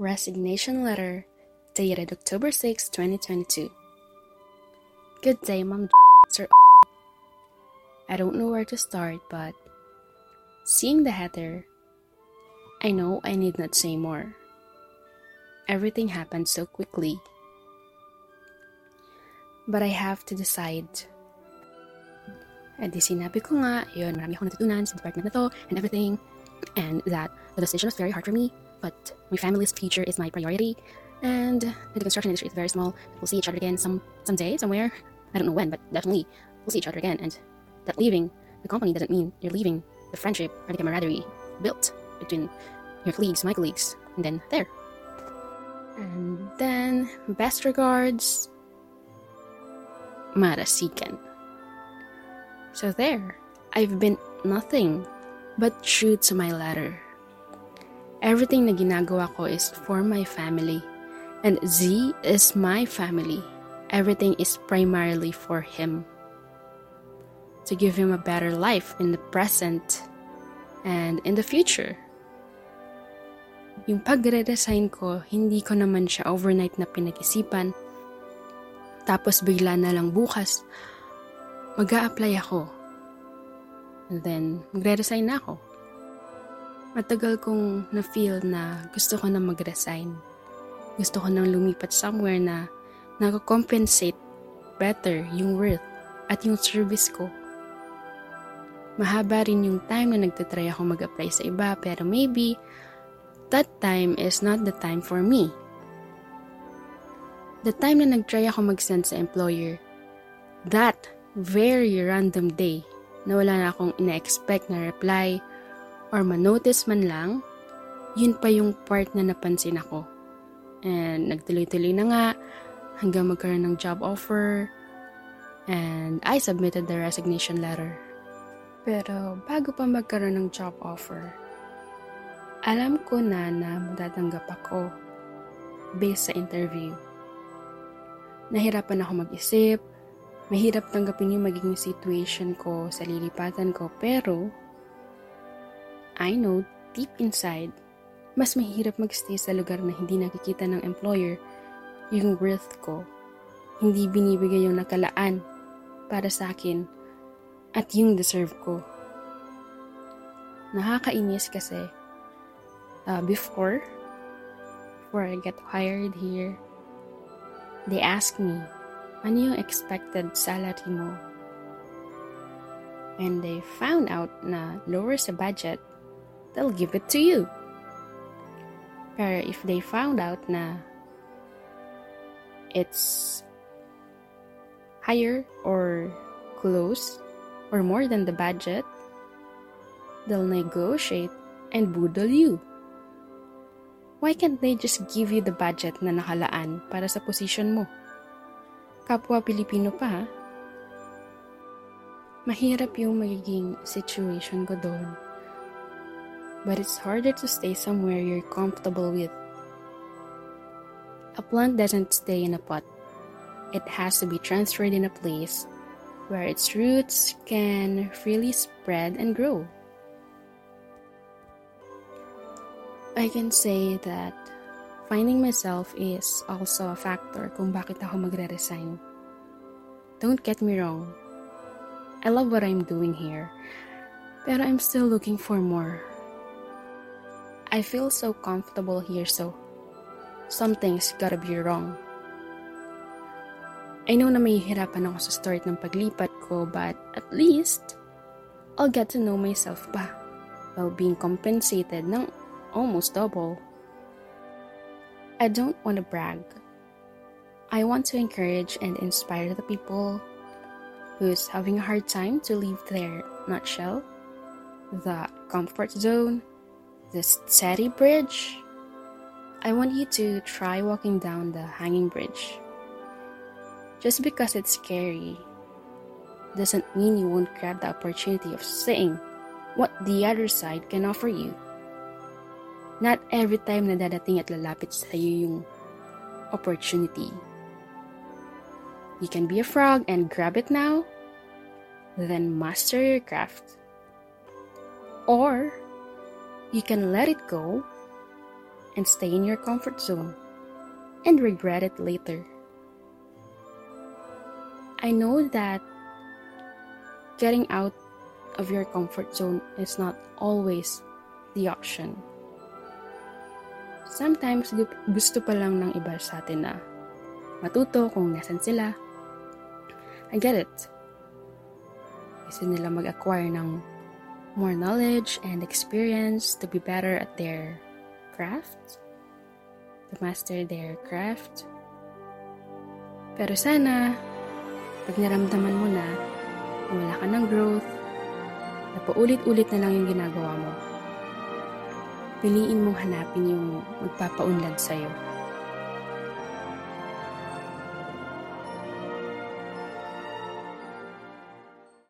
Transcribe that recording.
Resignation Letter, dated October 6, 2022. Good day, Mom. I don't know where to start, but seeing the header, I know I need not say more. Everything happened so quickly. But I have to decide. And di sinabi ko nga, yun, marami akong natutunan sa department na to and everything. And that the decision was very hard for me, but my family's future is my priority. And the construction industry is very small. We'll see each other again some someday, somewhere. I don't know when, but definitely we'll see each other again. And that leaving the company doesn't mean you're leaving the friendship or the camaraderie built between your colleagues, my colleagues, and then there. And then, best regards, Marasikan. So there, I've been nothing but true to my letter. Everything na ginagawa ko is for my family. And Z is my family. Everything is primarily for him. To give him a better life in the present and in the future. Yung pagre-resign ko, hindi ko naman siya overnight na pinag-isipan. Tapos bigla na lang bukas, mag apply ako. And then, magre-resign na ako. Matagal kong na-feel na gusto ko na mag-resign. Gusto ko nang lumipat somewhere na nakakompensate better yung worth at yung service ko. Mahaba rin yung time na nagtatry ako mag-apply sa iba pero maybe that time is not the time for me. The time na nagtry ako mag-send sa employer, that very random day na wala na akong ina-expect na reply or manotice man lang, yun pa yung part na napansin ako. And nagtuloy-tuloy na nga hanggang magkaroon ng job offer and I submitted the resignation letter. Pero bago pa magkaroon ng job offer, alam ko na na matatanggap ako based sa interview. Nahirapan ako mag-isip, Mahirap tanggapin yung magiging situation ko sa lilipatan ko pero I know deep inside mas mahirap magstay sa lugar na hindi nakikita ng employer yung worth ko. Hindi binibigay yung nakalaan para sa akin at yung deserve ko. Nakakainis kasi uh, before before I get hired here they ask me ano yung expected salary mo. And they found out na lower sa budget, they'll give it to you. Pero if they found out na it's higher or close or more than the budget, they'll negotiate and boodle you. Why can't they just give you the budget na nakalaan para sa position mo? kapwa Pilipino pa, mahirap yung magiging situation ko doon. But it's harder to stay somewhere you're comfortable with. A plant doesn't stay in a pot. It has to be transferred in a place where its roots can freely spread and grow. I can say that Finding myself is also a factor kung bakit ako magre-resign. Don't get me wrong. I love what I'm doing here, pero I'm still looking for more. I feel so comfortable here so something's gotta be wrong. I know na may hirapan ako sa start ng paglipat ko but at least I'll get to know myself pa while being compensated ng almost double. I don't want to brag. I want to encourage and inspire the people who's having a hard time to leave their nutshell, the comfort zone, the steady bridge. I want you to try walking down the hanging bridge. Just because it's scary doesn't mean you won't grab the opportunity of seeing what the other side can offer you. Not every time na dadating at lalapit sa iyo yung opportunity. You can be a frog and grab it now, then master your craft. Or you can let it go and stay in your comfort zone and regret it later. I know that getting out of your comfort zone is not always the option. Sometimes gusto pa lang ng iba sa atin na matuto kung nasan sila. I get it. Gusto nila mag-acquire ng more knowledge and experience to be better at their craft, to master their craft. Pero sana, pag naramdaman mo na, wala ka ng growth, na paulit-ulit na lang yung ginagawa mo, piliin mong hanapin yung magpapaunlad sa'yo.